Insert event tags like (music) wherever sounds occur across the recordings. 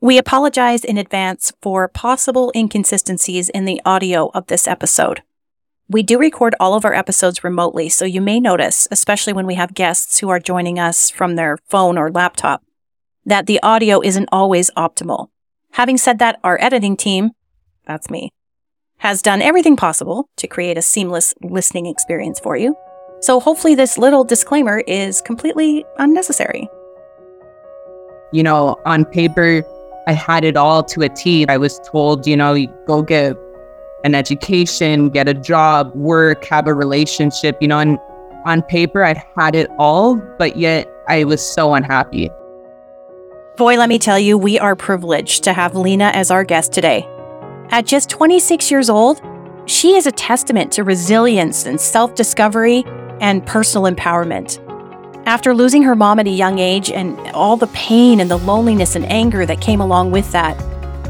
We apologize in advance for possible inconsistencies in the audio of this episode. We do record all of our episodes remotely, so you may notice, especially when we have guests who are joining us from their phone or laptop, that the audio isn't always optimal. Having said that, our editing team, that's me, has done everything possible to create a seamless listening experience for you. So hopefully this little disclaimer is completely unnecessary. You know, on paper, I had it all to a T. I was told, you know, go get an education, get a job, work, have a relationship, you know, and on paper, I had it all, but yet I was so unhappy. Boy, let me tell you, we are privileged to have Lina as our guest today. At just 26 years old, she is a testament to resilience and self discovery and personal empowerment. After losing her mom at a young age and all the pain and the loneliness and anger that came along with that,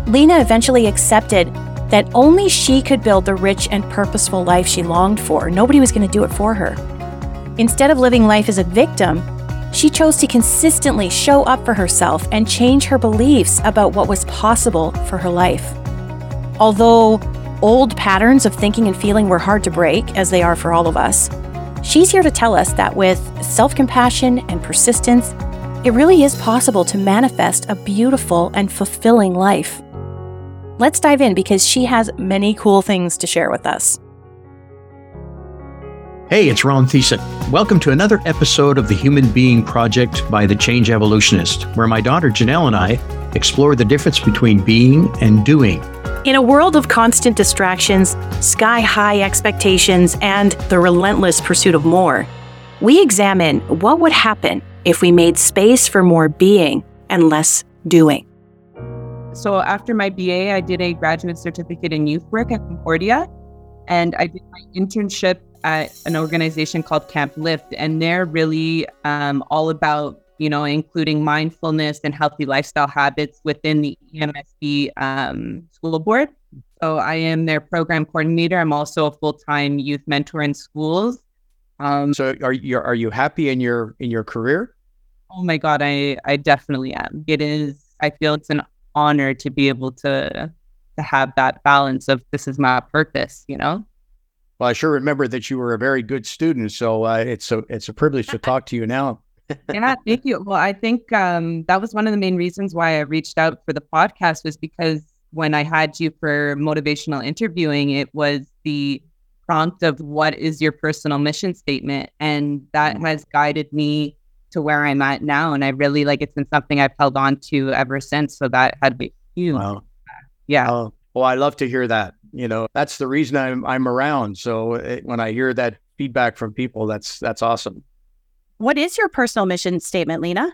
Lina eventually accepted that only she could build the rich and purposeful life she longed for. Nobody was going to do it for her. Instead of living life as a victim, she chose to consistently show up for herself and change her beliefs about what was possible for her life. Although old patterns of thinking and feeling were hard to break, as they are for all of us, She's here to tell us that with self compassion and persistence, it really is possible to manifest a beautiful and fulfilling life. Let's dive in because she has many cool things to share with us. Hey, it's Ron Thiessen. Welcome to another episode of the Human Being Project by The Change Evolutionist, where my daughter Janelle and I explore the difference between being and doing in a world of constant distractions, sky high expectations, and the relentless pursuit of more, we examine what would happen if we made space for more being and less doing. So, after my BA, I did a graduate certificate in youth work at Concordia, and I did my internship at an organization called Camp Lift, and they're really um, all about you know, including mindfulness and healthy lifestyle habits within the EMSB um, school board. So I am their program coordinator. I'm also a full time youth mentor in schools. Um, so are you are you happy in your in your career? Oh my god, I I definitely am. It is. I feel it's an honor to be able to to have that balance of this is my purpose. You know. Well, I sure remember that you were a very good student, so uh, it's a it's a privilege to (laughs) talk to you now yeah, thank you. Well, I think um, that was one of the main reasons why I reached out for the podcast was because when I had you for motivational interviewing, it was the prompt of what is your personal mission statement, and that mm. has guided me to where I'm at now. And I really like it's been something I've held on to ever since. So that had been huge. Wow. Yeah. Oh, well, I love to hear that. You know, that's the reason I'm I'm around. So it, when I hear that feedback from people, that's that's awesome. What is your personal mission statement, Lina?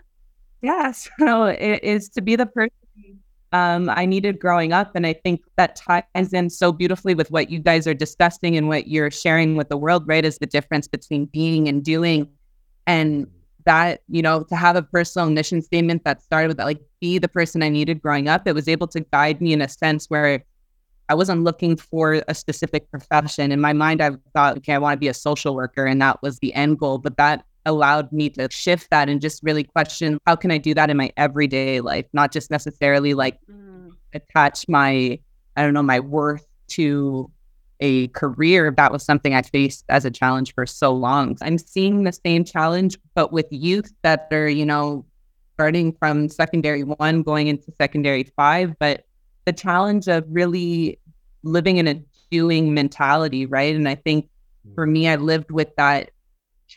Yeah, so it is to be the person um, I needed growing up. And I think that ties in so beautifully with what you guys are discussing and what you're sharing with the world, right? Is the difference between being and doing. And that, you know, to have a personal mission statement that started with that, like, be the person I needed growing up, it was able to guide me in a sense where I wasn't looking for a specific profession. In my mind, I thought, okay, I want to be a social worker, and that was the end goal. But that allowed me to shift that and just really question how can I do that in my everyday life, not just necessarily like mm. attach my, I don't know, my worth to a career. That was something I faced as a challenge for so long. I'm seeing the same challenge, but with youth that are, you know, starting from secondary one, going into secondary five. But the challenge of really living in a doing mentality, right? And I think for me, I lived with that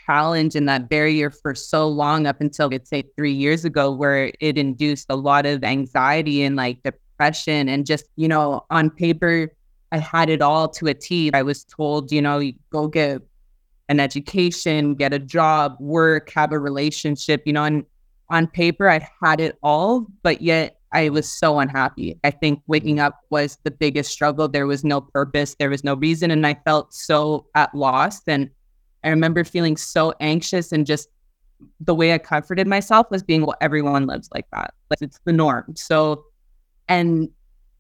challenge and that barrier for so long up until let's say three years ago where it induced a lot of anxiety and like depression and just you know on paper i had it all to a t i was told you know go get an education get a job work have a relationship you know and on paper i had it all but yet I was so unhappy. I think waking up was the biggest struggle. There was no purpose, there was no reason, and I felt so at loss. And I remember feeling so anxious and just the way I comforted myself was being, well, everyone lives like that. Like it's the norm. So, and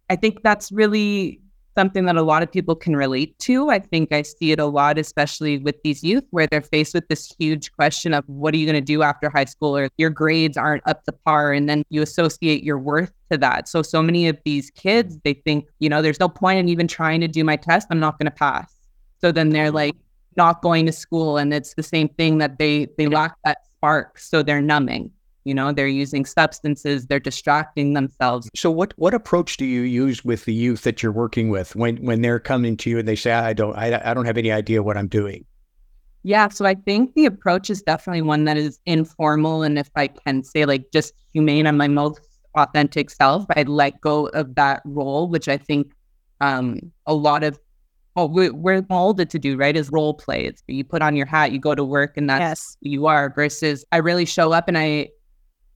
I think that's really something that a lot of people can relate to. I think I see it a lot, especially with these youth, where they're faced with this huge question of what are you going to do after high school, or your grades aren't up to par. And then you associate your worth to that. So, so many of these kids, they think, you know, there's no point in even trying to do my test. I'm not going to pass. So then they're like not going to school. And it's the same thing that they, they lack that spark. So they're numbing you know they're using substances they're distracting themselves so what what approach do you use with the youth that you're working with when when they're coming to you and they say i don't i, I don't have any idea what i'm doing yeah so i think the approach is definitely one that is informal and if i can say like just humane on my most authentic self i let go of that role which i think um a lot of oh, we're molded to do, right? Is role play. It's you put on your hat, you go to work, and that's yes. who you are. Versus, I really show up and I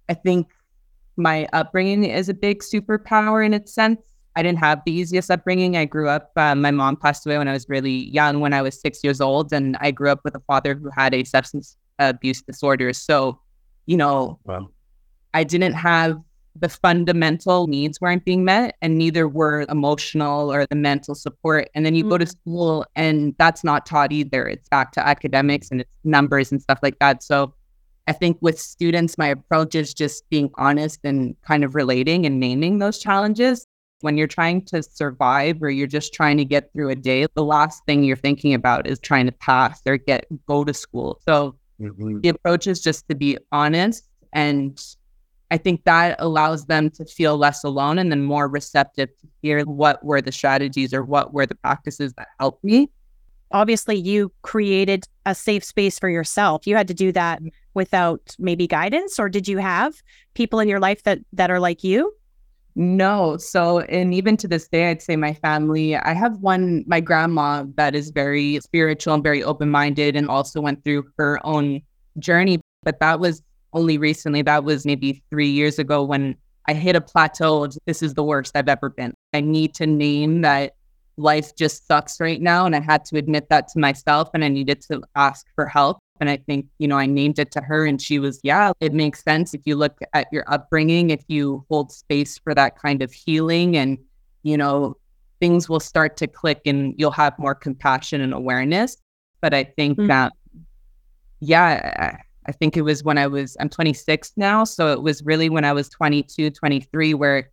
I think my upbringing is a big superpower in its sense. I didn't have the easiest upbringing. I grew up, uh, my mom passed away when I was really young, when I was six years old. And I grew up with a father who had a substance abuse disorder. So, you know, wow. I didn't have the fundamental needs weren't being met, and neither were emotional or the mental support. And then you mm-hmm. go to mm. school, and that's not taught either. It's back to academics and it's numbers and stuff like that. So, I think with students, my approach is just being honest and kind of relating and naming those challenges. When you're trying to survive or you're just trying to get through a day, the last thing you're thinking about is trying to pass or get go to school. So mm-hmm. the approach is just to be honest and I think that allows them to feel less alone and then more receptive to hear what were the strategies or what were the practices that helped me obviously you created a safe space for yourself. You had to do that without maybe guidance or did you have people in your life that that are like you? No. So, and even to this day, I'd say my family, I have one, my grandma that is very spiritual and very open minded and also went through her own journey. But that was only recently, that was maybe three years ago when I hit a plateau. This is the worst I've ever been. I need to name that life just sucks right now. And I had to admit that to myself and I needed to ask for help. And I think, you know, I named it to her and she was, yeah, it makes sense. If you look at your upbringing, if you hold space for that kind of healing and, you know, things will start to click and you'll have more compassion and awareness. But I think mm-hmm. that, yeah, I think it was when I was, I'm 26 now. So it was really when I was 22, 23, where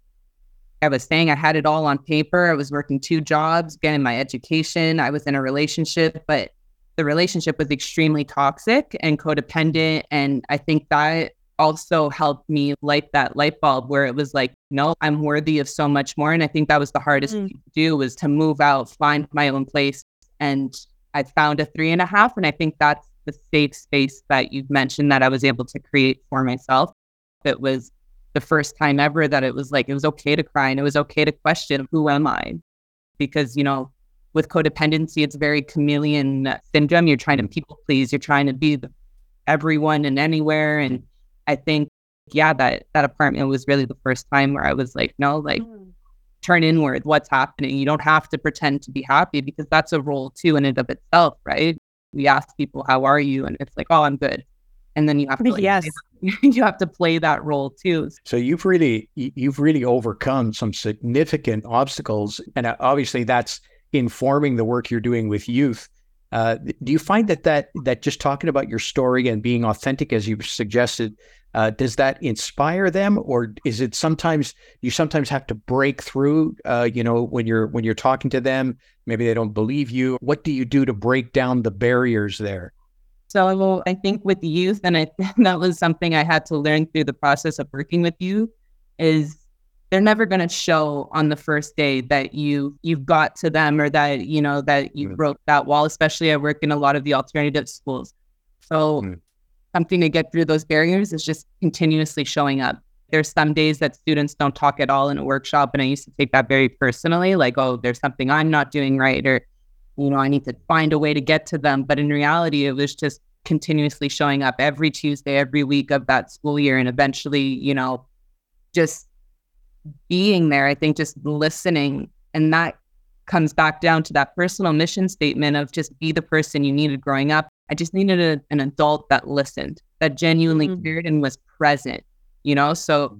I was saying I had it all on paper. I was working two jobs, getting my education. I was in a relationship, but the relationship was extremely toxic and codependent. And I think that also helped me light that light bulb where it was like, no, I'm worthy of so much more. And I think that was the hardest mm. thing to do was to move out, find my own place. And I found a three and a half. And I think that's the safe space that you've mentioned that I was able to create for myself. It was the first time ever that it was like it was okay to cry and it was okay to question who am I? Because, you know, with codependency, it's very chameleon syndrome. You're trying to mm. people please, you're trying to be the, everyone and anywhere. And I think, yeah, that that apartment was really the first time where I was like, no, like mm. turn inward, what's happening. You don't have to pretend to be happy because that's a role too in and of itself, right? We ask people, how are you? And it's like, oh, I'm good. And then you have to like, yes. (laughs) you have to play that role too. So you've really you've really overcome some significant obstacles and uh, obviously that's informing the work you're doing with youth. Uh, do you find that that that just talking about your story and being authentic as you've suggested uh, does that inspire them or is it sometimes you sometimes have to break through uh, you know when you're when you're talking to them maybe they don't believe you what do you do to break down the barriers there so I think with youth, and I (laughs) that was something I had to learn through the process of working with you, is they're never going to show on the first day that you you've got to them or that you know that you mm. broke that wall. Especially I work in a lot of the alternative schools, so mm. Something to get through those barriers is just continuously showing up. There's some days that students don't talk at all in a workshop, and I used to take that very personally, like, oh, there's something I'm not doing right, or you know, I need to find a way to get to them. But in reality, it was just continuously showing up every Tuesday, every week of that school year. And eventually, you know, just being there, I think just listening. And that comes back down to that personal mission statement of just be the person you needed growing up. I just needed a, an adult that listened, that genuinely mm-hmm. cared and was present, you know? So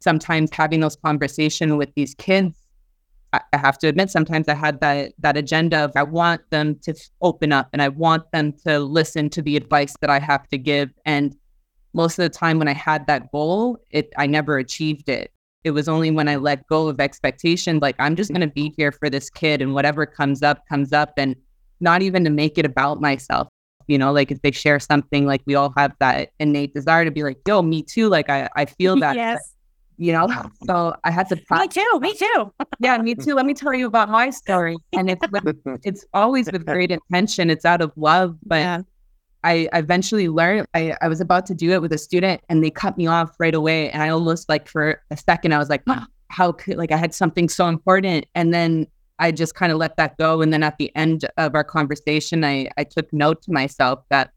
sometimes having those conversations with these kids I have to admit, sometimes I had that that agenda of I want them to open up and I want them to listen to the advice that I have to give. And most of the time when I had that goal, it I never achieved it. It was only when I let go of expectation, like I'm just gonna be here for this kid and whatever comes up, comes up. And not even to make it about myself. You know, like if they share something, like we all have that innate desire to be like, yo, me too. Like I, I feel that. yes. You know, (laughs) so I had to. Me too. Me too. yeah, me too. Let me tell you about my story, and it's with, (laughs) it's always with great intention. It's out of love, but yeah. I eventually learned. I, I was about to do it with a student, and they cut me off right away, and I almost like for a second I was like, oh, how could like I had something so important, and then I just kind of let that go. And then at the end of our conversation, I, I took note to myself that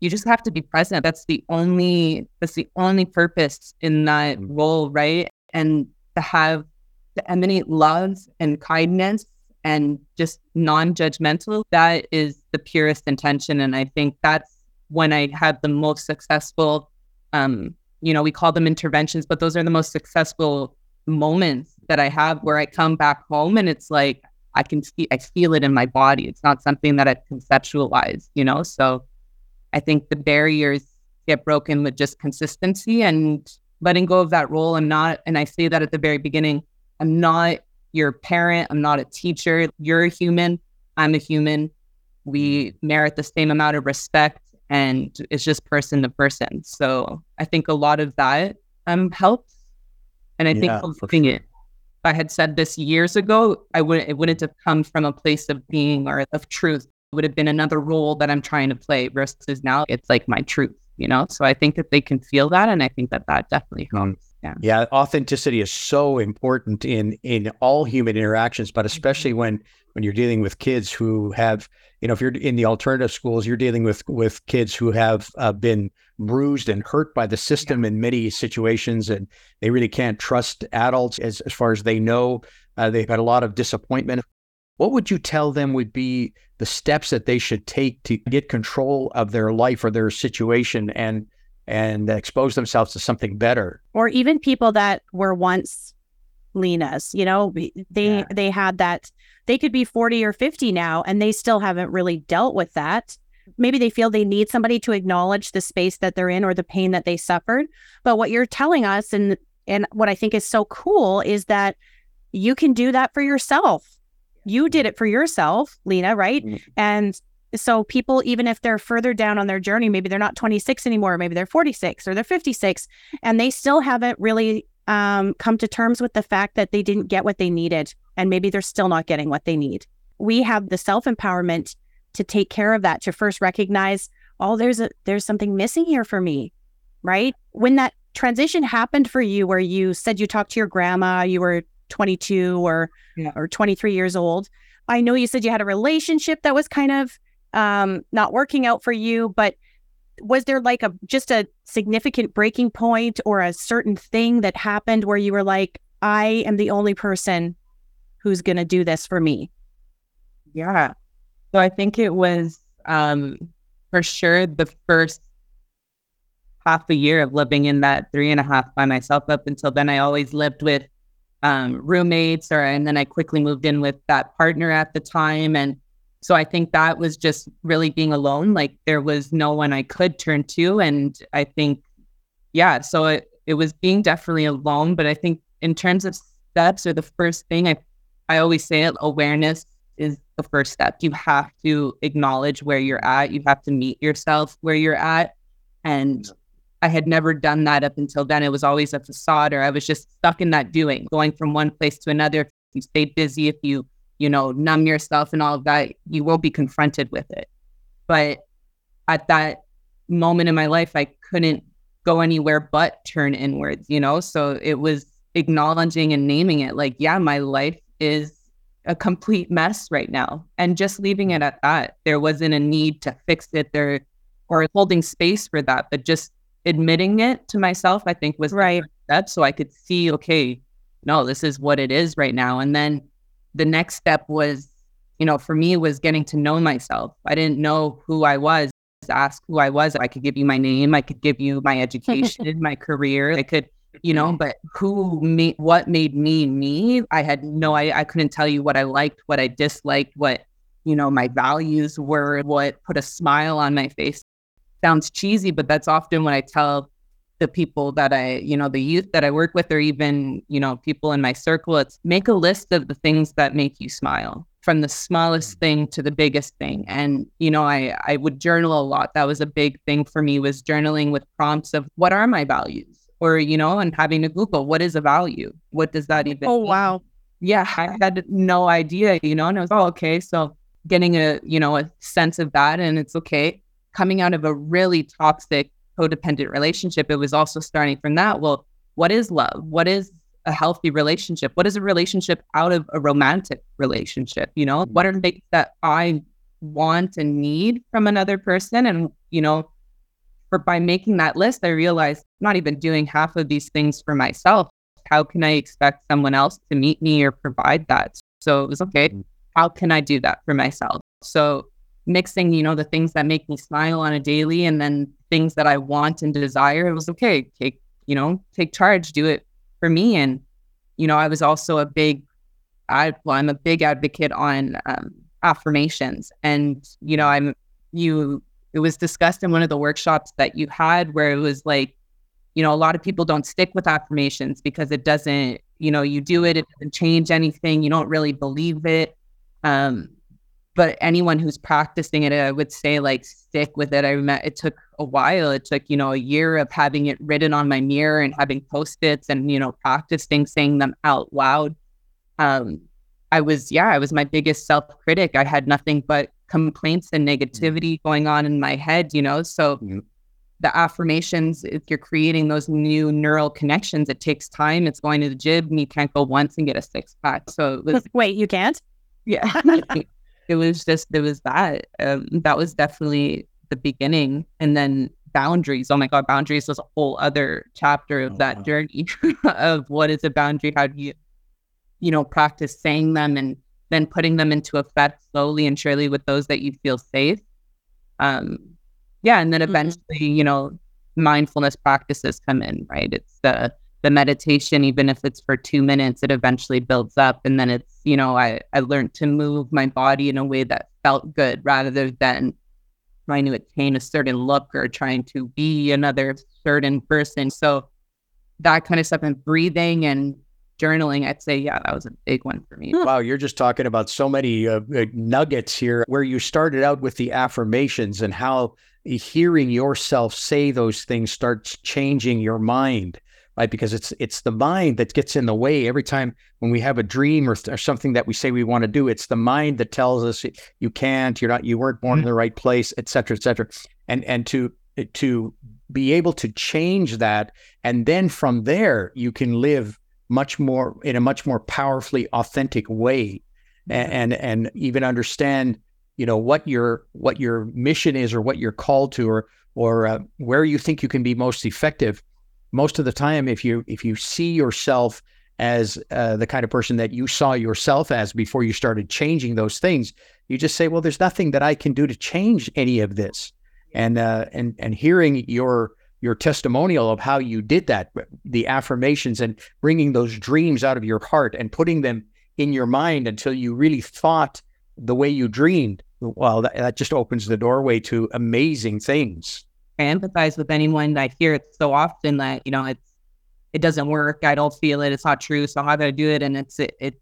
you just have to be present. That's the only that's the only purpose in that mm. role, right? And to have to emanate love and kindness and just non-judgmental, that is the purest intention. And I think that's when I had the most successful um, you know, we call them interventions, but those are the most successful moments that I have where I come back home and it's like I can see I feel it in my body. It's not something that I conceptualize, you know. So I think the barriers get broken with just consistency and letting go of that role. I'm not, and I say that at the very beginning, I'm not your parent, I'm not a teacher. You're a human, I'm a human. We merit the same amount of respect and it's just person to person. So I think a lot of that um helps and I yeah, think believing sure. it. I had said this years ago, I wouldn't it wouldn't have come from a place of being or of truth. It would have been another role that I'm trying to play versus now it's like my truth, you know? So I think that they can feel that and I think that that definitely helps. Yeah. yeah, authenticity is so important in in all human interactions, but especially mm-hmm. when when you're dealing with kids who have, you know, if you're in the alternative schools, you're dealing with with kids who have uh, been bruised and hurt by the system yeah. in many situations, and they really can't trust adults as as far as they know. Uh, they've had a lot of disappointment. What would you tell them would be the steps that they should take to get control of their life or their situation and and expose themselves to something better? Or even people that were once Lina's, you know, they yeah. they had that they could be 40 or 50 now and they still haven't really dealt with that. Maybe they feel they need somebody to acknowledge the space that they're in or the pain that they suffered. But what you're telling us and and what I think is so cool is that you can do that for yourself. You did it for yourself, Lina, right? Mm-hmm. And so people, even if they're further down on their journey, maybe they're not 26 anymore, maybe they're 46 or they're 56, and they still haven't really um, come to terms with the fact that they didn't get what they needed, and maybe they're still not getting what they need. We have the self empowerment to take care of that, to first recognize, oh, there's a there's something missing here for me, right? When that transition happened for you, where you said you talked to your grandma, you were 22 or yeah. or 23 years old. I know you said you had a relationship that was kind of um, not working out for you, but was there like a just a significant breaking point or a certain thing that happened where you were like, I am the only person who's going to do this for me? Yeah. So I think it was um, for sure the first half a year of living in that three and a half by myself. Up until then, I always lived with um, roommates, or and then I quickly moved in with that partner at the time, and so I think that was just really being alone. Like there was no one I could turn to. And I think, yeah, so it, it was being definitely alone. But I think in terms of steps or the first thing, I, I always say it, awareness is the first step. You have to acknowledge where you're at. You have to meet yourself where you're at. And I had never done that up until then. It was always a facade or I was just stuck in that doing, going from one place to another. If you stay busy, if you you know, numb yourself and all of that, you will be confronted with it. But at that moment in my life, I couldn't go anywhere but turn inwards, you know? So it was acknowledging and naming it like, yeah, my life is a complete mess right now. And just leaving it at that. There wasn't a need to fix it there or holding space for that, but just admitting it to myself, I think was right. That so I could see, okay, no, this is what it is right now. And then the next step was, you know, for me was getting to know myself. I didn't know who I was. Ask who I was. I could give you my name. I could give you my (laughs) education, my career. I could you know, but who made what made me me? I had no I I couldn't tell you what I liked, what I disliked, what, you know, my values were, what put a smile on my face. Sounds cheesy, but that's often what I tell the people that I, you know, the youth that I work with, or even, you know, people in my circle. It's make a list of the things that make you smile from the smallest mm. thing to the biggest thing. And, you know, I, I would journal a lot. That was a big thing for me was journaling with prompts of what are my values? Or, you know, and having to Google what is a value? What does that even Oh mean? wow. yeah, I had no idea, you know, and I was, oh, okay. So getting a, you know, a sense of that and it's okay. Coming out of a really toxic codependent relationship, it was also starting from that. Well, what is love? What is a healthy relationship? What is a relationship out of a romantic relationship? You know, what are mm-hmm. things that I want and need from another person? And, you know, for by making that list, I realized I'm not even doing half of these things for myself. How can I expect someone else to meet me or provide that? So it was okay. Mm-hmm. How can I do that for myself? So mixing, you know, the things that make me smile on a daily and then things that I want and desire, it was okay. Take, you know, take charge, do it for me. And, you know, I was also a big, I, well, I'm a big advocate on um, affirmations. And, you know, I'm, you, it was discussed in one of the workshops that you had where it was like, you know, a lot of people don't stick with affirmations because it doesn't, you know, you do it, it doesn't change anything. You don't really believe it. Um, but anyone who's practicing it, I would say like stick with it. I met it took a while. It took, you know, a year of having it written on my mirror and having post-its and, you know, practicing saying them out loud. Um, I was, yeah, I was my biggest self-critic. I had nothing but complaints and negativity going on in my head, you know. So Mhm. the affirmations, if you're creating those new neural connections, it takes time. It's going to the gym and you can't go once and get a six pack. So it was (laughs) Wait, you can't? yeah (laughs) (laughs) it was just it was that um, that was definitely the beginning and then boundaries oh my god boundaries was a whole other chapter of Oh, that wow. journey (laughs) of what is a boundary how do you you know practice saying them and then putting them into effect slowly and surely with those that you feel safe um yeah and then Mhm. eventually you know mindfulness practices come in right it's the the meditation even if it's for two minutes it eventually builds up. And then it's you know i i learned to move my body in a way that felt good rather than trying to attain a certain look or trying to be another certain person. So that kind of stuff and breathing and journaling i'd say yeah that was a big one for me. Wow, you're just talking about so many uh, uh, nuggets here where you started out with the affirmations and how hearing yourself say those things starts changing your mind, right? Because it's it's the mind that gets in the way every time when we have a dream or, or something that we say we want to do. It's the mind that tells us you can't, you're not, you weren't born in the right place, et cetera, et cetera. And and to to be able to change that, and then from there you can live much more in a much more powerfully authentic way a- and and even understand you know what your what your mission is or what you're called to or or uh, where you think you can be most effective most of the time if you if you see yourself as uh, the kind of person that you saw yourself as before you started changing those things you just say well there's nothing that i can do to change any of this. And uh, and and hearing your your testimonial of how you did that the affirmations and bringing those dreams out of your heart and putting them in your mind until you really thought the way you dreamed well that, that just opens the doorway to amazing things I empathize with anyone. I hear it so often that you know it's it doesn't work. I don't feel it. It's not true. So how do I do it? And it's it, it's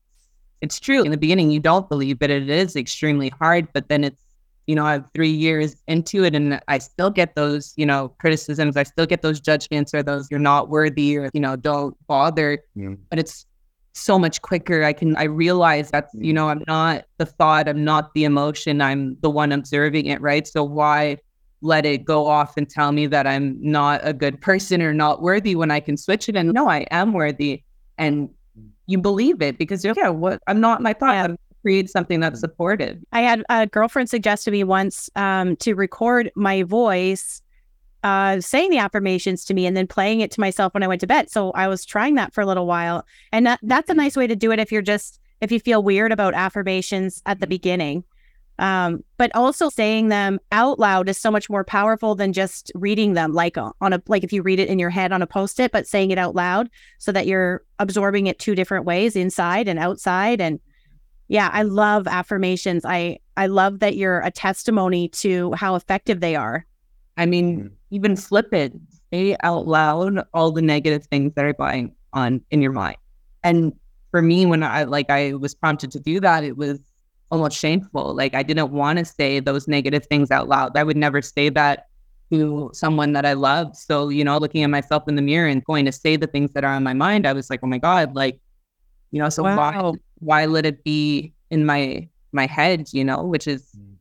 it's true. In the beginning, you don't believe it. It is extremely hard. But then it's you know I'm three years into it, and I still get those you know criticisms. I still get those judgments or those you're not worthy or you know don't bother. Yeah. But it's so much quicker. I can I realize that you mm. know I'm not the thought. I'm not the emotion. I'm the one observing it. Right. So why? Let it go off and tell me that I'm not a good person or not worthy when I can switch it and no, I am worthy. And you believe it because you're yeah, what I'm not my thought. I'm create something that's supportive. I had a girlfriend suggest to me once um, to record my voice uh, saying the affirmations to me and then playing it to myself when I went to bed. So I was trying that for a little while. And that, that's a nice way to do it if you're just, if you feel weird about affirmations at the beginning. Um, but also saying them out loud is so much more powerful than just reading them like uh, on a like if you read it in your head on a post-it, but saying it out loud so that you're absorbing it two different ways, inside and outside. And yeah, I love affirmations. I I love that you're a testimony to how effective they are. I mean, mm-hmm. even flip it, say out loud all the negative things that are going on in your mind. And for me, when I like I was prompted to do that, it was almost shameful. Like I didn't want to say those negative things out loud. I would never say that to someone that I love. So, you know, looking at myself in the mirror and going to say the things that are on my mind, I was like, oh my God, like, you know, so wow. why why let it be in my my head, you know, which is mm.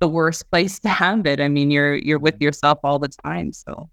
the worst place to have it. I mean, you're you're with yourself all the time. So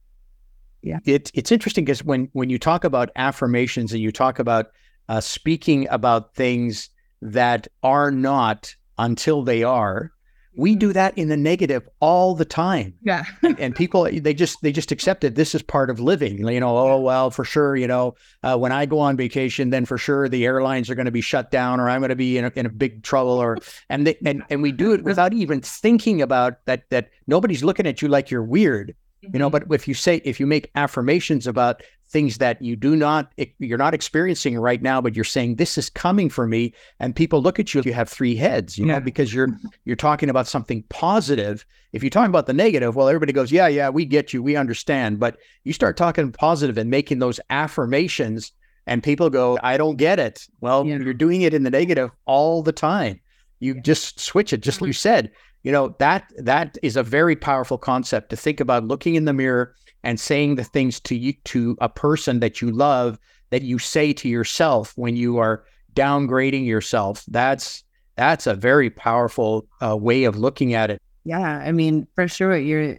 yeah. It, it's interesting because when when you talk about affirmations and you talk about uh, speaking about things that are not until they are, we do that in the negative all the time. Yeah. and, (laughs) and, people they just they just accept it. This is part of living. You know, oh well, for sure. You know, uh, when I go on vacation, then for sure the airlines are going to be shut down, or I'm going to be in a, in a big trouble, or (laughs) and they, and and we do it without even thinking about that. That nobody's looking at you like you're weird. You know, mm-hmm. but if you say if you make affirmations about things that you do not you're not experiencing right now but you're saying this is coming for me and people look at you you have three heads you yeah. know because you're you're talking about something positive. If you're talking about the negative well everybody goes yeah yeah we get you we understand but you start talking positive and making those affirmations and people go i don't get it. Well yeah. you're doing it in the negative all the time. You just switch it just like you said. You know that that is a very powerful concept to think about looking in the mirror and saying the things to you to a person that you love that you say to yourself when you are downgrading yourself. That's that's a very powerful uh, way of looking at it. Yeah i mean for sure you're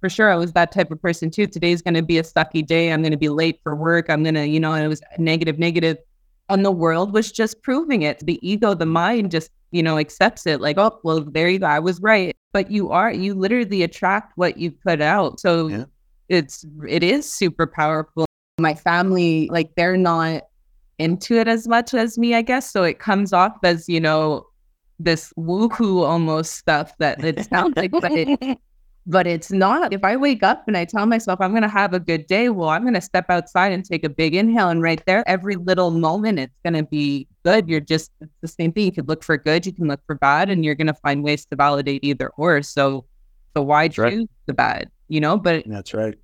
for sure i was that type of person too. Today's going to be a sucky day. I'm going to be late for work. I'm going to you know it was negative, negative, negative negative and the world was just proving it. The ego the mind just you know accepts it like oh well there you go i was right. But you are you literally attract what you put out. So yeah it's it is super powerful. My family, like they're not into it as much as me, I guess. So it comes off as, you know, this woohoo almost stuff that it (laughs) sounds like, but it, but it's not. If I wake up and I tell myself I'm going to have a good day, well, I'm going to step outside and take a big inhale. And right there, every little moment, it's going to be good. You're just, it's the same thing. You can look for good, you can look for bad, and you're going to find ways to validate either or. So, so why choose right. the bad? You know, but that's right.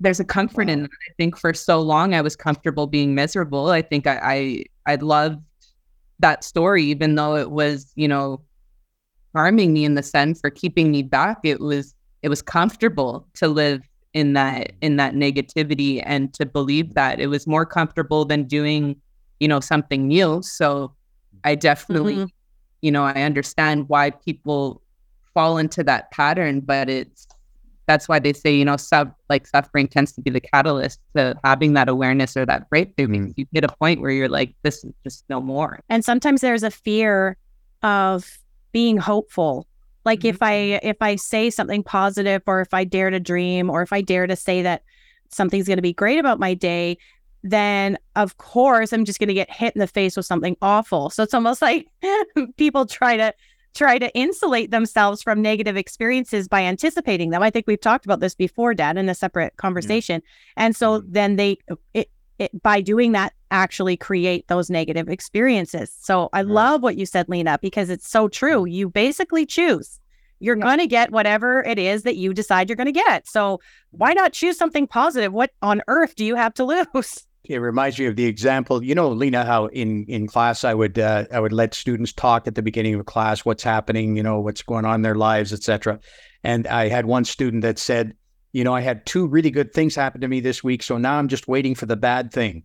There's a comfort wow. in that. I think for so long I was comfortable being miserable. I think I, I I loved that story, even though it was, you know, harming me in the sense or keeping me back. It was it was comfortable to live in that in that negativity and to believe that it was more comfortable than doing, you know, something new. So I definitely, mm-hmm. you know, I understand why people fall into that pattern, but it's that's why they say, you know, sub like suffering tends to be the catalyst to having that awareness or that breakthrough mm-hmm. because you hit a point where you're like, this is just no more. And sometimes there's a fear of being hopeful. Like mm-hmm. if I if I say something positive or if I dare to dream or if I dare to say that something's going to be great about my day, then of course I'm just going to get hit in the face with something awful. So it's almost like (laughs) people try to try to insulate themselves from negative experiences by anticipating them. I think we've talked about this before, Dad, in a separate conversation. Yeah. And so mm-hmm. then they, it, it, by doing that, actually create those negative experiences. So I right. love what you said, Lina, because it's so true. Mm-hmm. You basically choose. You're yeah. going to get whatever it is that you decide you're going to get. So why not choose something positive? What on earth do you have to (laughs) lose? It reminds me of the example, you know, Lina, how in in class I would uh, I would let students talk at the beginning of class, what's happening, you know, what's going on in their lives, etc. And I had one student that said, you know, I had two really good things happen to me this week, so now I'm just waiting for the bad thing.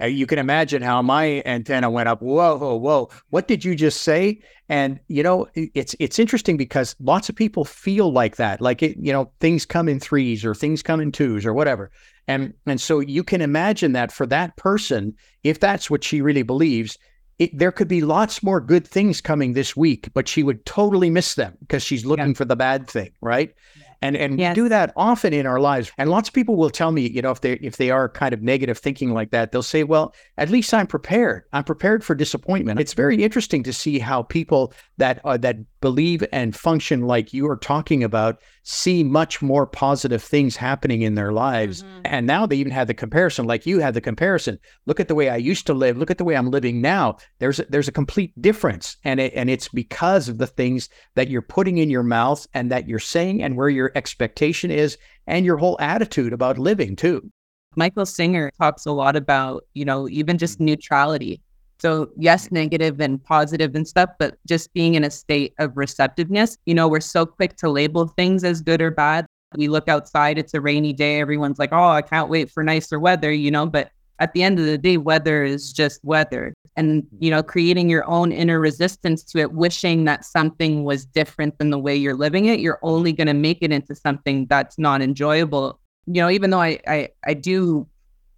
Uh, you can imagine how my antenna went up. Whoa, whoa, whoa! What did you just say? And you know, it's it's interesting because lots of people feel like that, like it, you know, things come in threes or things come in twos or whatever. And and so you can imagine that for that person, if that's what she really believes, it, there could be lots more good things coming this week, but she would totally miss them because she's looking yeah. for the bad thing, right? Yeah. And and Yes. do that often in our lives. And lots of people will tell me, you know, if they if they are kind of negative thinking like that, they'll say, "Well, at least I'm prepared. I'm prepared for disappointment." It's very interesting to see how people that uh, that believe and function like you are talking about see much more positive things happening in their lives. And now they even have the comparison, like you had the comparison. Look at the way I used to live. Look at the way I'm living now. There's a, there's a complete difference, and it, and it's because of the things that you're putting in your mouth and that you're saying, and where your expectation is, and your whole attitude about living too. Michael Singer talks a lot about, you know, even just neutrality. So, yes, negative and positive and stuff, but just being in a state of receptiveness. You know, we're so quick to label things as good or bad. We look outside, it's a rainy day. Everyone's like, oh, I can't wait for nicer weather, you know, but at the end of the day, weather is just weather. And, mm-hmm. you know, creating your own inner resistance to it, wishing that something was different than the way you're living it, you're only going to make it into something that's not enjoyable. You know, even though I, I, I do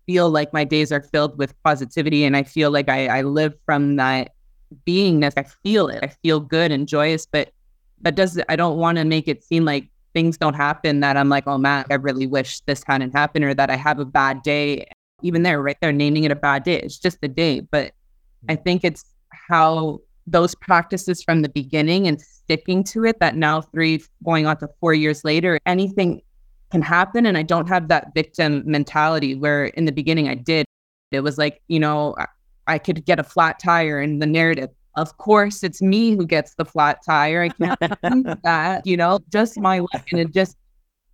feel like my days are filled with positivity and I feel like I, I live from that beingness. I feel it. I feel good and joyous, but that does I don't want to make it seem like things don't happen that I'm like, oh man, I really wish this hadn't happened or that I have a bad day. Even there, right there, naming it a bad day. It's just the day. But I mm-hmm. think it's how those practices from the beginning and sticking to it that now three going on to four years later, anything can happen. And I don't have that victim mentality where in the beginning I did. It was like, you know, I, I could get a flat tire in the narrative. Of course, it's me who gets the flat tire. I can't (laughs) that, you know, just my luck. And it just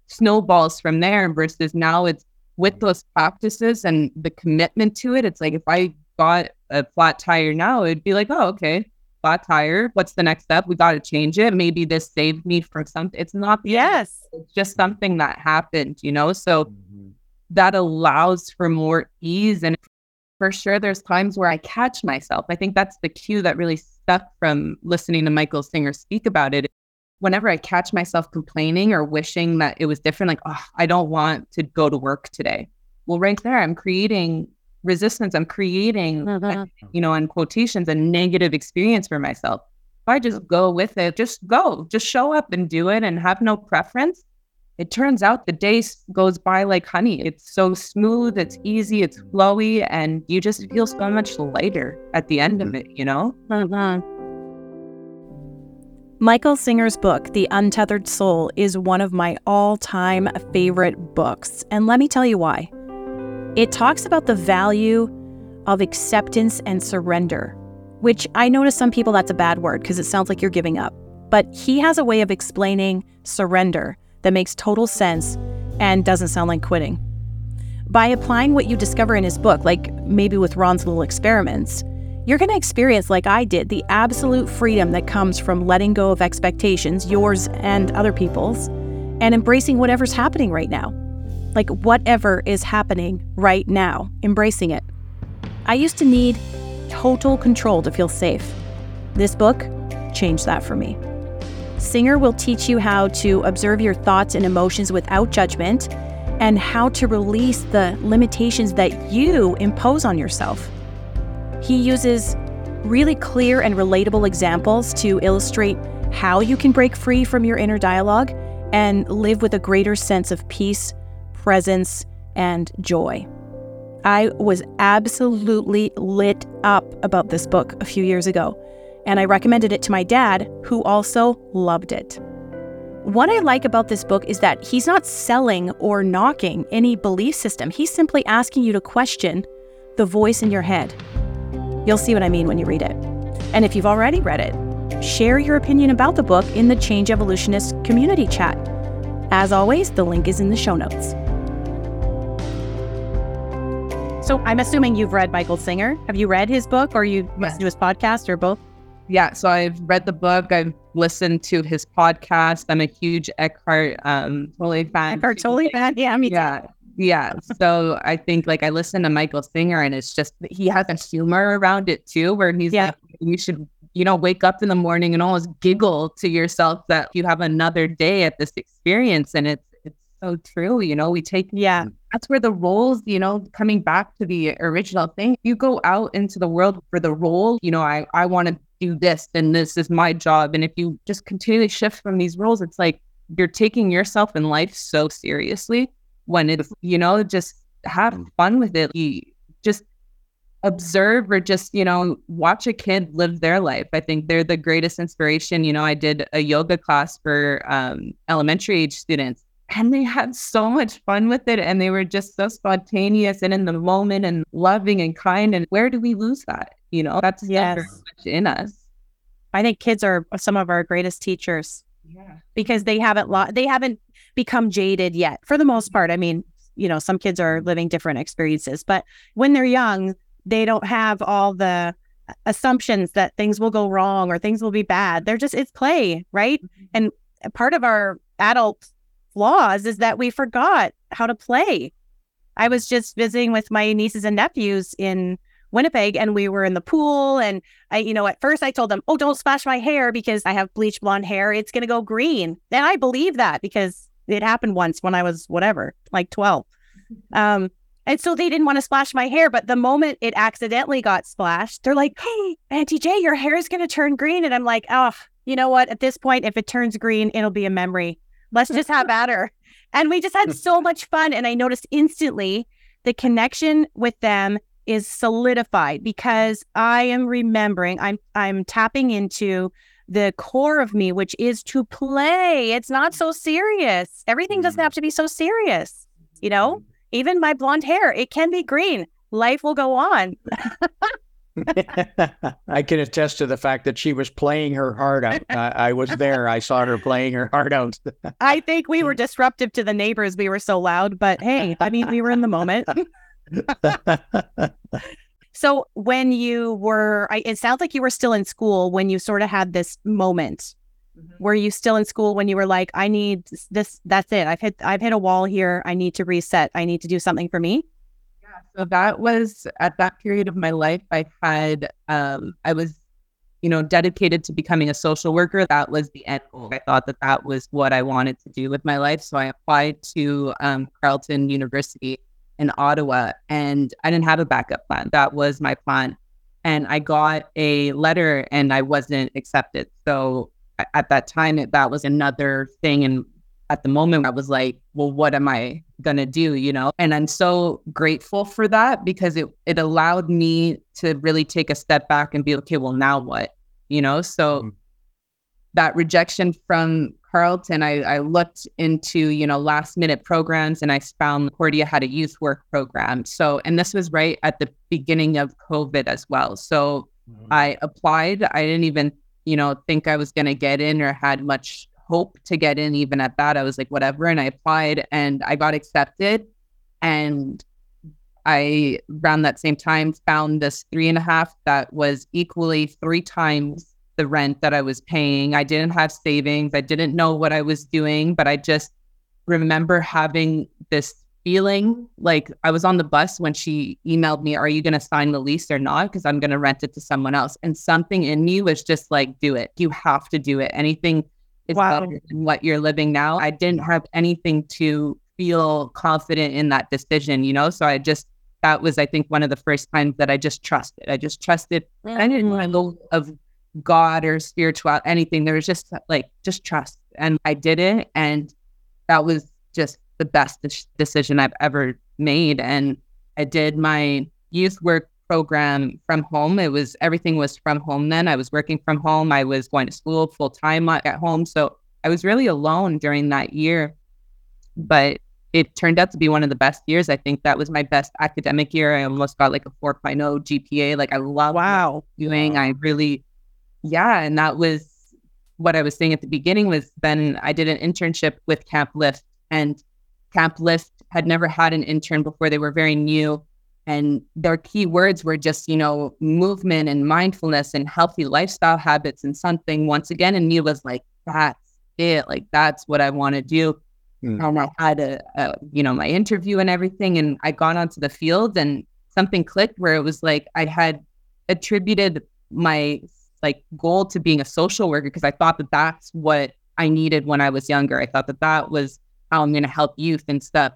snowballs from there. Versus now it's with those practices and the commitment to it. It's like if I got a flat tire now, it'd be like, oh, okay, flat tire. What's the next step? We got to change it. Maybe this saved me from something. It's not. Yes. It's just something that happened, you know? So mm-hmm. that allows for more ease. And for sure, there's times where I catch myself. I think that's the cue that really stuck from listening to Michael Singer speak about it. Whenever I catch myself complaining or wishing that it was different, like, oh, I don't want to go to work today. Well, right there, I'm creating resistance. I'm creating, you know, in quotations, a negative experience for myself. If I just go with it, just go, just show up and do it and have no preference, it turns out the day goes by like honey. It's so smooth, it's easy, it's flowy, and you just feel so much lighter at the end of mm-hmm. it, you know? Uh-huh. Michael Singer's book, The Untethered Soul, is one of my all time favorite books. And let me tell you why. It talks about the value of acceptance and surrender, which I know to some people that's a bad word because it sounds like you're giving up. But he has a way of explaining surrender that makes total sense and doesn't sound like quitting. By applying what you discover in his book, like maybe with Ron's little experiments, you're going to experience, like I did, the absolute freedom that comes from letting go of expectations, yours and other people's, and embracing whatever's happening right now. Like whatever is happening right now, embracing it. I used to need total control to feel safe. This book changed that for me. Singer will teach you how to observe your thoughts and emotions without judgment and how to release the limitations that you impose on yourself. He uses really clear and relatable examples to illustrate how you can break free from your inner dialogue and live with a greater sense of peace, presence, and joy. I was absolutely lit up about this book a few years ago, and I recommended it to my dad, who also loved it. What I like about this book is that he's not selling or knocking any belief system. He's simply asking you to question the voice in your head. You'll see what I mean when you read it. And if you've already read it, share your opinion about the book in the Change Evolutionist community chat. As always, the link is in the show notes. So I'm assuming you've read Michael Singer. Have you read his book or you listened to his podcast or both? Yeah, so I've read the book, I've listened to his podcast. I'm a huge Eckhart um Tolle fan. Eckhart Tolle fan? Yeah, me too. Yeah. Yeah. So I think like I listen to Michael Singer and it's just he has a humor around it too, where he's Yeah. like, you should, you know, wake up in the morning and almost giggle to yourself that you have another day at this experience. And it's it's so true. You know, we take Yeah. that's where the roles, you know, coming back to the original thing, you go out into the world for the role, you know, I, I want to do this and this is my job. And if you just continually shift from these roles, it's like you're taking yourself in life so seriously when it's, you know, just have fun with it. You just observe or just, you know, watch a kid live their life. I think they're the greatest inspiration. You know, I did a yoga class for um, elementary age students and they had so much fun with it and they were just so spontaneous and in the moment and loving and kind. And where do we lose that? You know, that's yes. very much in us. I think kids are some of our greatest teachers. Yeah. Because they haven't lo- they haven't become jaded yet for the most part. I mean, you know, some kids are living different experiences, but when they're young, they don't have all the assumptions that things will go wrong or things will be bad. They're just it's play, right? Mm-hmm. And part of our adult flaws is that we forgot how to play. I was just visiting with my nieces and nephews in Winnipeg and we were in the pool. And I, you know, at first I told them, oh, don't splash my hair because I have bleach blonde hair. It's going to go green. And I believe that because it happened once when I was whatever, like 12. Um, and so they didn't want to splash my hair. But the moment it accidentally got splashed, they're like, hey, Auntie Jay, your hair is going to turn green. And I'm like, oh, you know what? At this point, if it turns green, it'll be a memory. Let's just have at her. And we just had (laughs) so much fun. And I noticed instantly the connection with them is solidified because I am remembering, I'm I'm tapping into the core of me, which is to play. It's not so serious. Everything doesn't mm. have to be so serious. You know, mm. even my blonde hair, it can be green. Life will go on. (laughs) I can attest to the fact that she was playing her heart out. I, I was there. I saw her playing her heart out. (laughs) I think we were disruptive to the neighbors. We were so loud, but hey, I mean, we were in the moment. (laughs) so when you were, I, it sounds like you were still in school when you sort of had this moment. Mm-hmm. Were you still in school when you were like, I need this? That's it. I've hit, I've hit a wall here. I need to reset. I need to do something for me. Yeah. So that was at that period of my life. I had, um, I was you know, dedicated to becoming a social worker. That was the end goal. I thought that that was what I wanted to do with my life. So I applied to um, Carleton University in Ottawa and I didn't have a backup plan. That was my plan. And I got a letter and I wasn't accepted. So at that time, it, that was another thing. And at the moment, I was like, well, what am I going to do? You know? And I'm so grateful for that because it, it allowed me to really take a step back and be, okay, well, now what? You know? So mm-hmm. that rejection from Carleton, I, I looked into, you know, last minute programs and I found Cordia had a youth work program. So, and this was right at the beginning of COVID as well. So mm-hmm. I applied. I didn't even, you know, think I was going to get in or had much hope to get in even at that. I was like, whatever. And I applied and I got accepted. And I, around that same time, found this three and a half that was equally three times the rent that I was paying. I didn't have savings. I didn't know what I was doing, but I just remember having this feeling like I was on the bus when she emailed me, Are you going to sign the lease or not? Because I'm going to rent it to someone else. And something in me was just like, Do it. You have to do it. Anything is wow. better than what you're living now. I didn't have anything to feel confident in that decision, you know? So I just, that was, I think, one of the first times that I just trusted. I just trusted. Mm-hmm. I didn't know of God or spiritual anything. There was just like just trust, and I did it, and that was just the best de- decision I've ever made. And I did my youth work program from home. It was everything was from home then. I was working from home. I was going to school full time uh, at home, so I was really alone during that year. But it turned out to be one of the best years. I think that was my best academic year. I almost got like a 4.0 GPA. Like I love wow doing. Wow. I really yeah, and that was what I was saying at the beginning was then I did an internship with Camp Lift and Camp Lift had never had an intern before. They were very new and their key words were just, you know, movement and mindfulness and healthy lifestyle habits and something once again and me was like, that's it. Like that's what I want to do. Mm. Um, I had a, a, you know, my interview and everything and I got onto the field and something clicked where it was like I had attributed my like goal to being a social worker because I thought that that's what I needed when I was younger. I thought that that was how I'm going to help youth and stuff.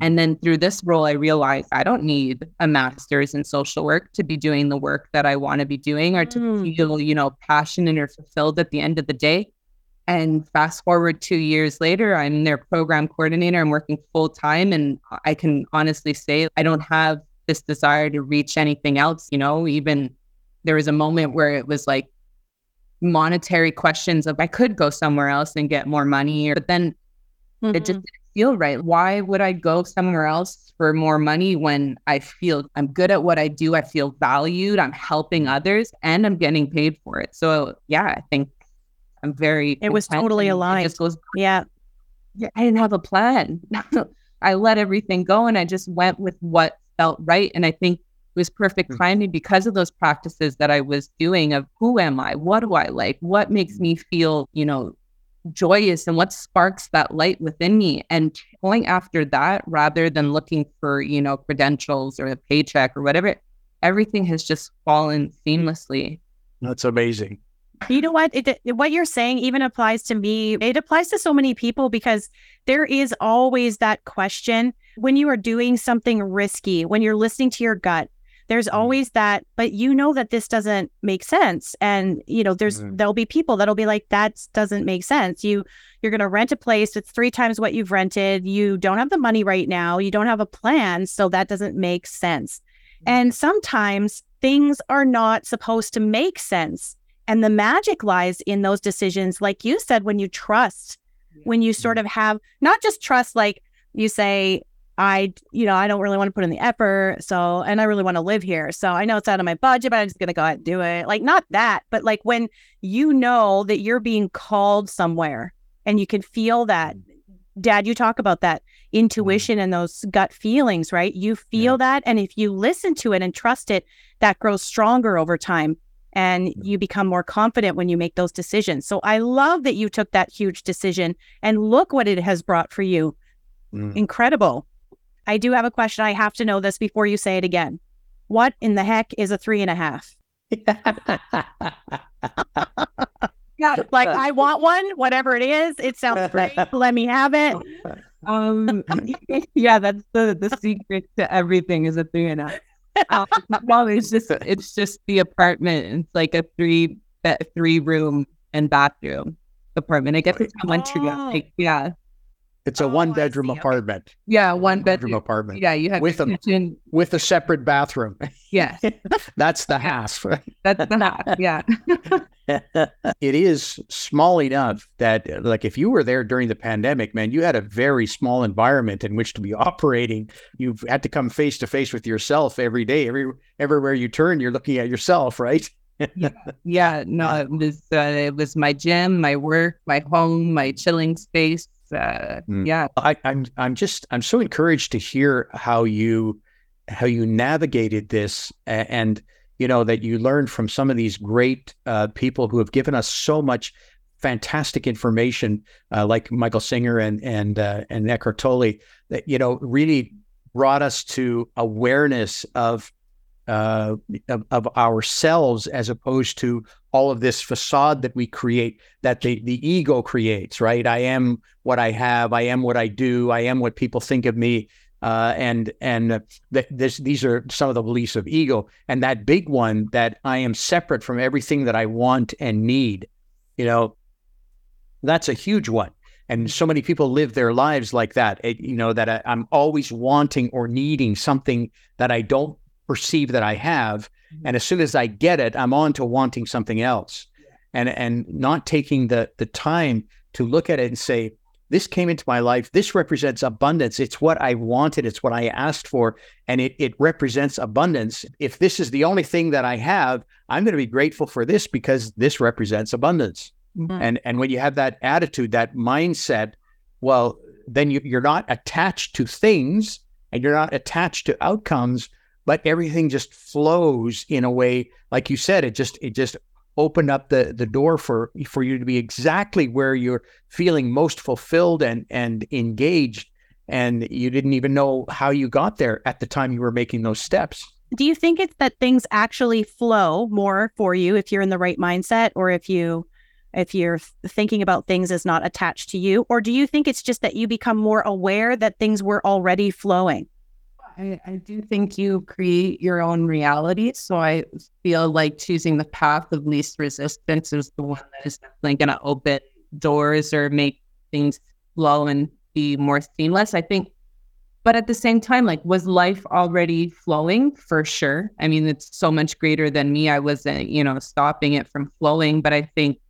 And then through this role, I realized I don't need a master's in social work to be doing the work that I want to be doing or to mm. feel, you know, passionate or fulfilled at the end of the day. And fast forward two years later, I'm their program coordinator. I'm working full time. And I can honestly say I don't have this desire to reach anything else. You know, even there was a moment where it was like monetary questions of I could go somewhere else and get more money, but then mm-hmm. it just mm-hmm. didn't feel right. Why would I go somewhere else for more money when I feel I'm good at what I do? I feel valued, I'm helping others, and I'm getting paid for it. So yeah, I think I'm very. It was totally aligned. It just goes, yeah. yeah. I didn't have a plan. (laughs) I let everything go and I just went with what felt right. And I think it was perfect hmm. timing because of those practices that I was doing of who am I? What do I like? What makes me feel, you know, joyous and what sparks that light within me and going after that rather than looking for, you know, credentials or a paycheck or whatever. Everything has just fallen seamlessly. That's amazing. You know what? It, it, what you're saying even applies to me. It applies to so many people because there is always that question when you are doing something risky, when you're listening to your gut, there's mm-hmm. always that but you know that this doesn't make sense and you know there's mm-hmm. there'll be people that'll be like that doesn't make sense you you're going to rent a place it's three times what you've rented you don't have the money right now you don't have a plan so that doesn't make sense mm-hmm. and sometimes things are not supposed to make sense and the magic lies in those decisions like you said when you trust when you sort mm-hmm. of have not just trust like you say I, you know, I don't really want to put in the effort. So, and I really want to live here. So I know it's out of my budget, but I'm just going to go ahead and do it. Like, not that, but like when you know that you're being called somewhere and you can feel that. Dad, you talk about that intuition and those gut feelings, right? You feel yeah. that. And if you listen to it and trust it, that grows stronger over time and you become more confident when you make those decisions. So I love that you took that huge decision and look what it has brought for you. Mm. Incredible. I do have a question. I have to know this before you say it again. What in the heck is a three and a half? (laughs) yeah, like I (laughs) want one, whatever it is. It sounds great. (laughs) Let me have it. Um, yeah, that's the the secret to everything is a three and a half. Um, well, it's just it's just the apartment. It's like a three three room and bathroom apartment. I guess it's Montreal. Oh. Like, yeah. It's a oh, one bedroom apartment. Yeah, one bedroom apartment. Yeah, you have with a kitchen. with a separate bathroom. Yes, (laughs) that's the half. That's the half. Yeah. (laughs) it is small enough that, like, if you were there during the pandemic, man, you had a very small environment in which to be operating. You've had to come face to face with yourself every day. Every everywhere you turn, you're looking at yourself, right? yeah, (laughs) yeah, no, it was uh, it was my gym, my work, my home, my chilling space uh, yeah, I, I'm I'm just I'm so encouraged to hear how you how you navigated this and you know that you learned from some of these great uh, people who have given us so much fantastic information, uh, like Michael Singer and and uh, and Eckhart Tolle, that you know really brought us to awareness of uh, of, of, ourselves as opposed to all of this facade that we create that the, the ego creates right? I am what i have i am what i do i am what people think of me uh, and and th- this, these are some of the beliefs of ego. And that big one that i am separate from everything that i want and need you know that's a huge one. And so many people live their lives like that. It, you know that I, i'm always wanting or needing something that i don't perceive that I have. Mm-hmm. And as soon as I get it, I'm on to wanting something else. And and not taking the the time to look at it and say, this came into my life. This represents abundance. It's what I wanted. It's what I asked for. And it, it represents abundance. If this is the only thing that I have, I'm going to be grateful for this because this represents abundance. Mm-hmm. And, and when you have that attitude, that mindset, well, then you, you're not attached to things and you're not attached to outcomes, but everything just flows in a way like you said it just it just opened up the the door for for you to be exactly where you're feeling most fulfilled and and engaged and you didn't even know how you got there at the time you were making those steps. Do you think it's that things actually flow more for you if you're in the right mindset or if you if you're thinking about things as not attached to you? Or do you think it's just that you become more aware that things were already flowing I, I do think you create your own reality. So I feel like choosing the path of least resistance is the one that is definitely going to open doors or make things flow and be more seamless. I think but at the same time, like, was life already flowing? For sure. I mean, it's so much greater than me. I wasn't, you know, stopping it from flowing, but I think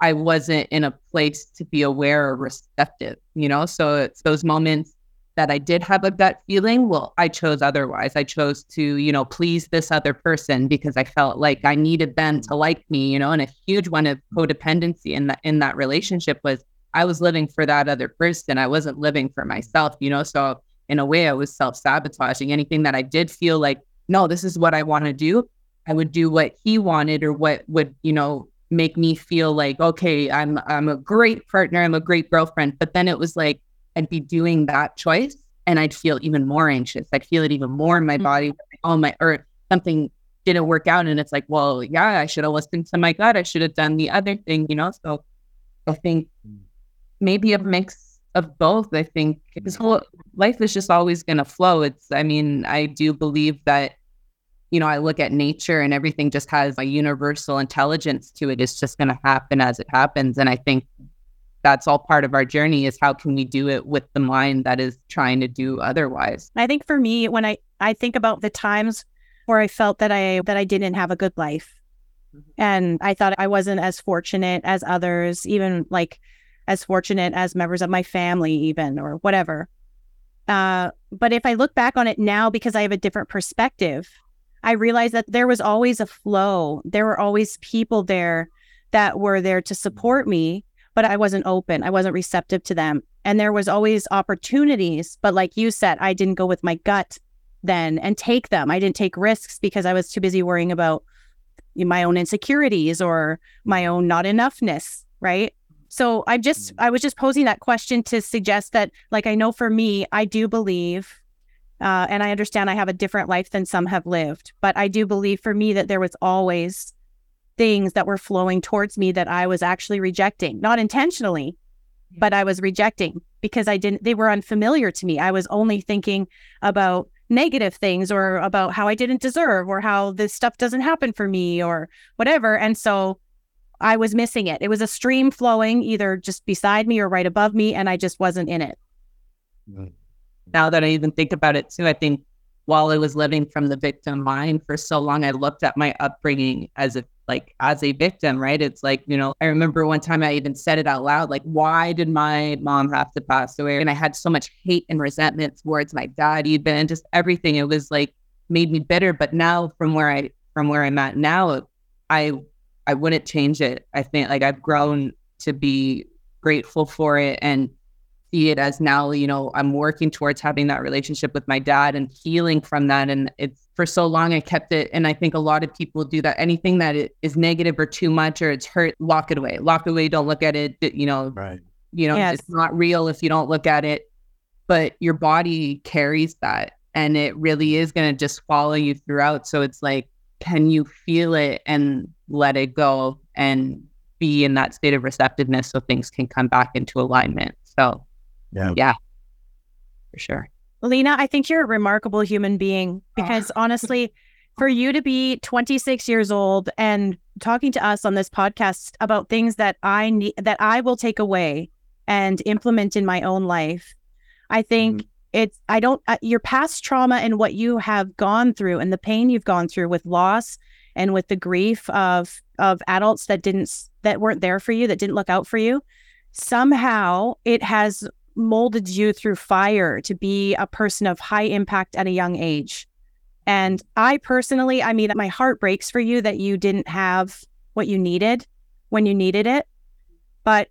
I wasn't in a place to be aware or receptive, you know? So it's those moments that I did have a gut feeling. Well, I chose otherwise. I chose to, you know, please this other person because I felt like I needed them to mm-hmm. like me, you know, and a huge one of mm-hmm. codependency in that in that relationship was I was living for that other person. I wasn't living for myself, you know. So in a way, I was self sabotaging. Anything that I did feel like, no, this is what I want to do, I would do what he wanted or what would, you know, make me feel like, okay, I'm I'm a great partner, I'm a great girlfriend. But then it was like I'd be doing that choice and I'd feel even more anxious. I'd feel it even more in my mm-hmm. body. Oh my or something didn't work out. And it's like, well, yeah, I should have listened to my gut. I should have done the other thing, you know? So I think mm. maybe a mix of both. I think because whole life is just always going to flow. It's, I mean, I do believe that, you know, I look at nature and everything just has a universal intelligence to it. It's just going to happen as it happens. And I think that's all part of our journey is how can we do it with the mind that is trying to do otherwise. I think for me, when I, I think about the times where I felt that I, that I didn't have a good life mm-hmm. and I thought I wasn't as fortunate as others, even like, as fortunate as members of my family, even or whatever. Uh, but if I look back on it now, because I have a different perspective, I realize that there was always a flow. There were always people there that were there to support me, but I wasn't open. I wasn't receptive to them. And there was always opportunities, but like you said, I didn't go with my gut then and take them. I didn't take risks because I was too busy worrying about my own insecurities or my own not enoughness, right? So I just mm. I was just posing that question to suggest that like I know for me I do believe uh, and I understand I have a different life than some have lived, but I do believe for me that there was always things that were flowing towards me that I was actually rejecting, not intentionally, but I was rejecting because I didn't they were unfamiliar to me. I was only thinking about negative things or about how I didn't deserve or how this stuff doesn't happen for me or whatever. And so I was missing it. It was a stream flowing either just beside me or right above me, and I just wasn't in it. Mm-hmm. Now that I even think about it too, I think while I was living from the victim mind for so long, I looked at my upbringing as a like as a victim, right? It's like, you know, I remember one time I even said it out loud, like, why did my mom have to pass away? And I had so much hate and resentment towards my dad, even and just everything. It was like made me bitter. But now from where I from where I'm at now, I I wouldn't change it. I think like I've grown to be grateful for it and see it as now, you know, I'm working towards having that relationship with my dad and healing from that. And it's for so long I kept it. And I think a lot of people do that. Anything that is negative or too much or it's hurt, lock it away. Lock it away. Don't look at it. You know, right. You know, yes. it's not real if you don't look at it. But your body carries that and it really is going to just follow you throughout. So it's like can you feel it and let it go and be in that state of receptiveness so things can come back into alignment. So, yeah, yeah, for sure. Lina, I think you're a remarkable human being because (laughs) honestly, for you to be 26 years old and talking to us on this podcast about things that I need that I will take away and implement in my own life, I think mm-hmm. it's i don't uh, your past trauma and what you have gone through and the pain you've gone through with loss and with the grief of of adults that didn't that weren't there for you that didn't look out for you somehow it has molded you through fire to be a person of high impact at a young age and i personally i mean my heart breaks for you that you didn't have what you needed when you needed it but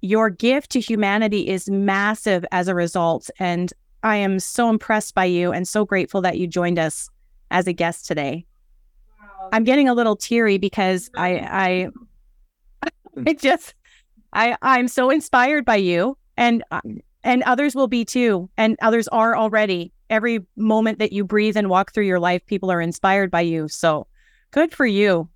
your gift to humanity is massive as a result and I am so impressed by you and so grateful that you joined us as a guest today. Wow. I'm getting a little teary because I I (laughs) I just I I'm so inspired by you and uh, and others will be too and others are already. Every moment that you breathe and walk through your life people are inspired by you. So good for you.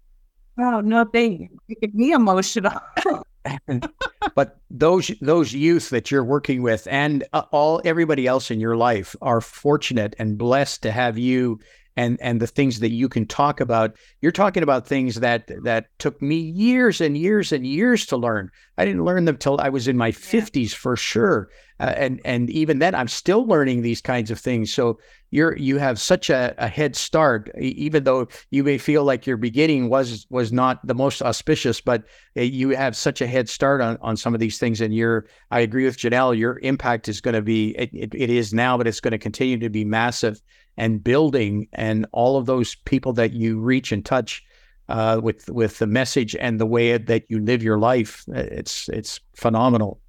Oh, no, they get me emotional. (laughs) but those those youth that you're working with and uh, all everybody else in your life are fortunate and blessed to have you and and the things that you can talk about. You're talking about things that that took me years and years and years to learn. I didn't learn them till i was in my 50s for sure. Uh, and and even then i'm still learning these kinds of things. So you're you have such a, a head start even though you may feel like your beginning was was not the most auspicious but uh, you have such a head start on on some of these things. And you're i agree with janelle your impact is going to be it, it, it is now but it's going to continue to be massive and building and all of those people that you reach and touch uh, with with the message and the way that you live your life. It's it's phenomenal.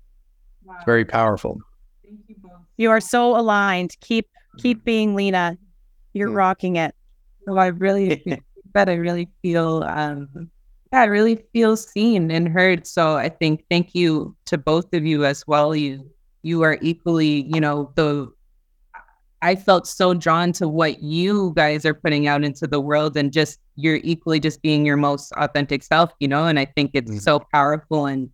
Wow. It's very powerful. Thank you both. You are so aligned. Keep keep mm-hmm. being Lina. You're mm. rocking it. So I really (laughs) but I really feel um yeah, I really feel seen and heard. So I think thank you to both of you as well. You you are equally, you know, the I felt so drawn to what you guys are putting out into the world and just you're equally just being your most authentic self, you know? And I think it's mm-hmm. so powerful. And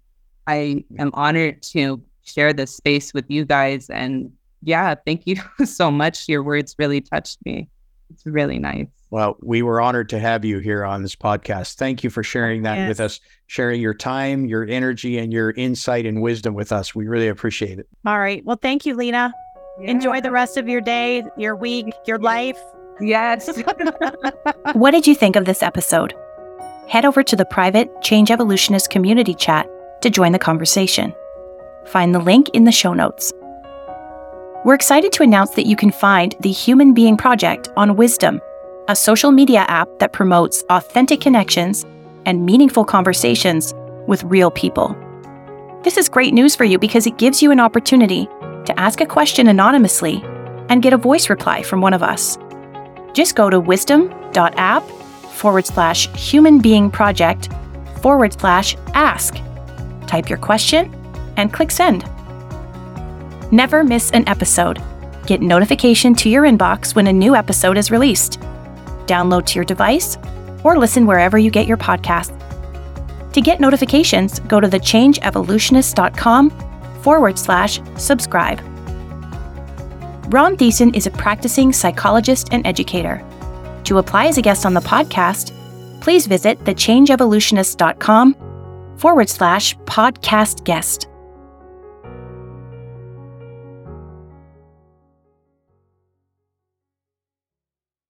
I am honored to share this space with you guys. And yeah, thank you (laughs) so much. Your words really touched me. It's really nice. Well, we were honored to have you here on this podcast. Thank you for sharing that yes. with us, sharing your time, your energy, and your insight and wisdom with us. We really appreciate it. All right. Well, thank you, Lina. Yeah. Enjoy the rest of your day, your week, your life. Yes. (laughs) (laughs) what did you think of this episode? Head over to the private Change Evolutionist community chat to join the conversation. Find the link in the show notes. We're excited to announce that you can find the Human Being Project on Wisdom, a social media app that promotes authentic connections and meaningful conversations with real people. This is great news for you because it gives you an opportunity to ask a question anonymously and get a voice reply from one of us. Just go to wisdom.app forward slash human being project forward slash ask. Type your question and click send. Never miss an episode. Get notification to your inbox when a new episode is released. Download to your device or listen wherever you get your podcasts. To get notifications, go to thechangeevolutionist.com forward slash subscribe. Ron Thiessen is a practicing psychologist and educator. To apply as a guest on the podcast, please visit thechangeevolutionist.com forward slash podcast guest.